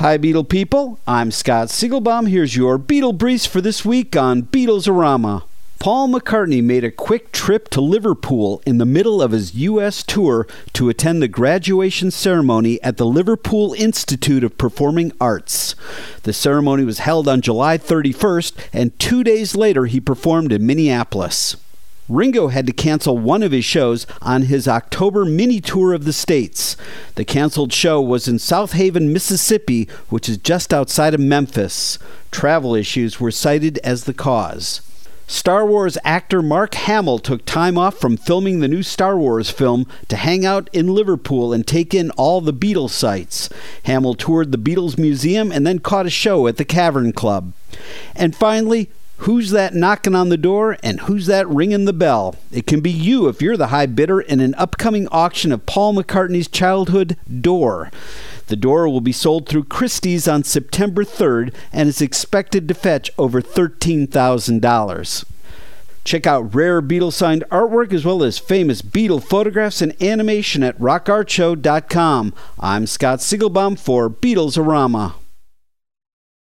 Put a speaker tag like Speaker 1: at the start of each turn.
Speaker 1: Hi, Beatle people. I'm Scott Segelbaum. Here's your Beatle Briefs for this week on Beatlesorama. Paul McCartney made a quick trip to Liverpool in the middle of his U.S. tour to attend the graduation ceremony at the Liverpool Institute of Performing Arts. The ceremony was held on July 31st, and two days later he performed in Minneapolis. Ringo had to cancel one of his shows on his October mini tour of the States. The canceled show was in Southaven, Mississippi, which is just outside of Memphis. Travel issues were cited as the cause. Star Wars actor Mark Hamill took time off from filming the new Star Wars film to hang out in Liverpool and take in all the Beatles sites. Hamill toured the Beatles Museum and then caught a show at the Cavern Club. And finally, Who's that knocking on the door and who's that ringing the bell? It can be you if you're the high bidder in an upcoming auction of Paul McCartney's childhood door. The door will be sold through Christie's on September 3rd and is expected to fetch over $13,000. Check out rare Beatle signed artwork as well as famous Beatle photographs and animation at rockartshow.com. I'm Scott Segelbaum for Beatlesorama.